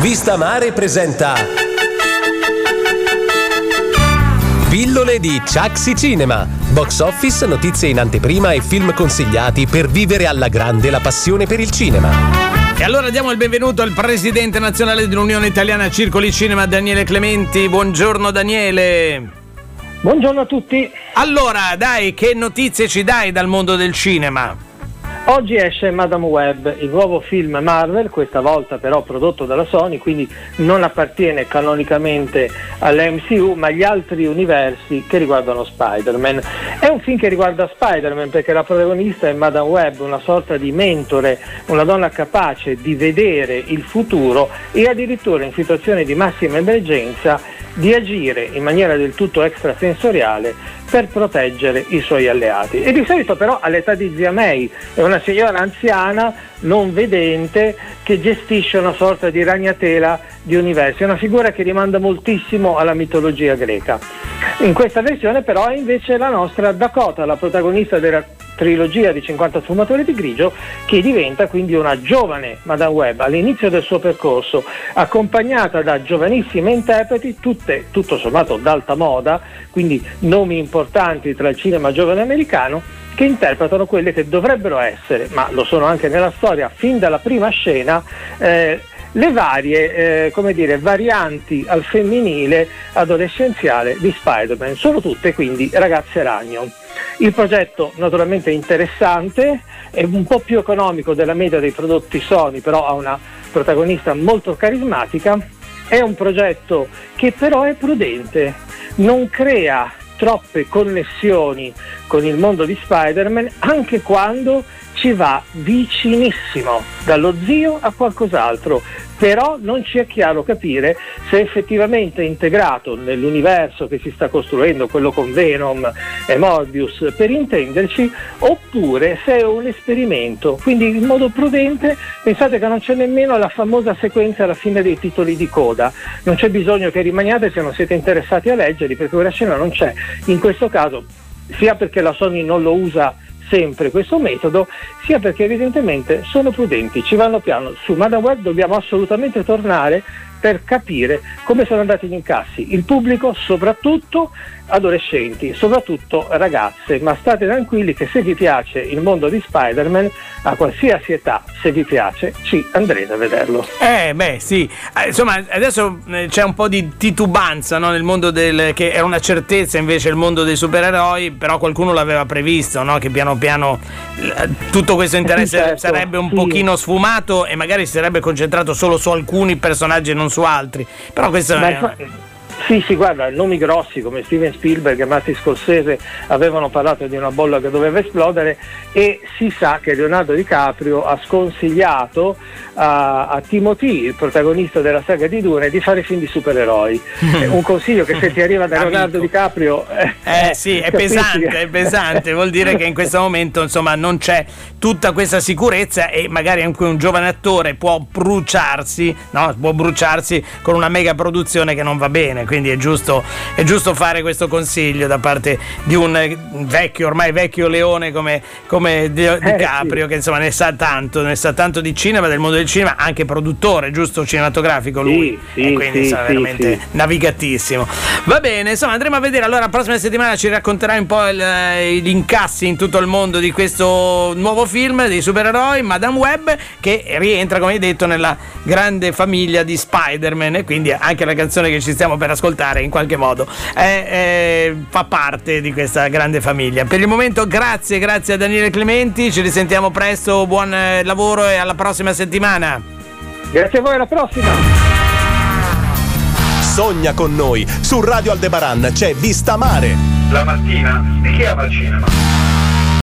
Vista Mare presenta Pillole di Chaxi Cinema. Box office, notizie in anteprima e film consigliati per vivere alla grande la passione per il cinema. E allora diamo il benvenuto al presidente nazionale dell'Unione Italiana Circoli Cinema, Daniele Clementi. Buongiorno Daniele. Buongiorno a tutti. Allora, dai, che notizie ci dai dal mondo del cinema? Oggi esce Madame Web, il nuovo film Marvel, questa volta però prodotto dalla Sony, quindi non appartiene canonicamente all'MCU, ma agli altri universi che riguardano Spider-Man. È un film che riguarda Spider-Man perché la protagonista è Madame Web, una sorta di mentore, una donna capace di vedere il futuro e addirittura in situazioni di massima emergenza di agire in maniera del tutto extrasensoriale per proteggere i suoi alleati. E di solito però all'età di zia May è una signora anziana non vedente che gestisce una sorta di ragnatela di universi, è una figura che rimanda moltissimo alla mitologia greca. In questa versione però è invece la nostra Dakota, la protagonista della trilogia di 50 sfumatori di grigio che diventa quindi una giovane Madame Web all'inizio del suo percorso accompagnata da giovanissime interpreti tutte tutto sommato d'alta moda quindi nomi importanti tra il cinema giovane americano che interpretano quelle che dovrebbero essere, ma lo sono anche nella storia, fin dalla prima scena, eh, le varie eh, dire, varianti al femminile adolescenziale di Spider-Man. Sono tutte quindi ragazze ragno. Il progetto naturalmente è interessante, è un po' più economico della media dei prodotti Sony, però ha una protagonista molto carismatica. È un progetto che però è prudente, non crea troppe connessioni con il mondo di Spider-Man anche quando ci va vicinissimo, dallo zio a qualcos'altro, però non ci è chiaro capire se effettivamente integrato nell'universo che si sta costruendo, quello con Venom e Morbius, per intenderci, oppure se è un esperimento. Quindi in modo prudente pensate che non c'è nemmeno la famosa sequenza alla fine dei titoli di coda, non c'è bisogno che rimaniate se non siete interessati a leggerli perché quella scena non c'è. In questo caso sia perché la Sony non lo usa sempre questo metodo, sia perché evidentemente sono prudenti, ci vanno piano. Su Madame Web dobbiamo assolutamente tornare per capire come sono andati gli incassi. Il pubblico, soprattutto adolescenti, soprattutto ragazze, ma state tranquilli che se vi piace il mondo di Spider-Man, a qualsiasi età, se vi piace, ci andrete a vederlo. Eh, beh, sì. Eh, insomma, adesso eh, c'è un po' di titubanza no? nel mondo del. che è una certezza invece il mondo dei supereroi, però qualcuno l'aveva previsto, no? che piano piano eh, tutto questo interesse certo, sarebbe un sì. pochino sfumato e magari si sarebbe concentrato solo su alcuni personaggi e non su altri. Però questo Ma è... Sì, sì, guarda, nomi grossi come Steven Spielberg e Martin Scorsese avevano parlato di una bolla che doveva esplodere e si sa che Leonardo DiCaprio ha sconsigliato a, a Timothy, il protagonista della saga di Dune, di fare film di supereroi. un consiglio che se ti arriva da Leonardo DiCaprio... Eh, eh sì, è pesante, è pesante, vuol dire che in questo momento insomma non c'è tutta questa sicurezza e magari anche un giovane attore può bruciarsi, no? può bruciarsi con una mega produzione che non va bene quindi è giusto, è giusto fare questo consiglio da parte di un vecchio, ormai vecchio leone come, come Di, eh, DiCaprio, sì. che insomma ne sa tanto, ne sa tanto di cinema, del mondo del cinema, anche produttore, giusto, cinematografico lui, sì, sì, e quindi sarà veramente navigatissimo. Va bene, insomma andremo a vedere, allora la prossima settimana ci racconterai un po' il, gli incassi in tutto il mondo di questo nuovo film dei supereroi, Madame Web, che rientra, come hai detto, nella grande famiglia di Spider-Man e quindi anche la canzone che ci stiamo per ascoltare ascoltare in qualche modo è, è, fa parte di questa grande famiglia. Per il momento grazie, grazie a Daniele Clementi, ci risentiamo presto, buon eh, lavoro e alla prossima settimana. Grazie a voi, alla prossima. Sogna con noi, su Radio Aldebaran c'è Vista Mare. La mattina, di chi ama il cinema?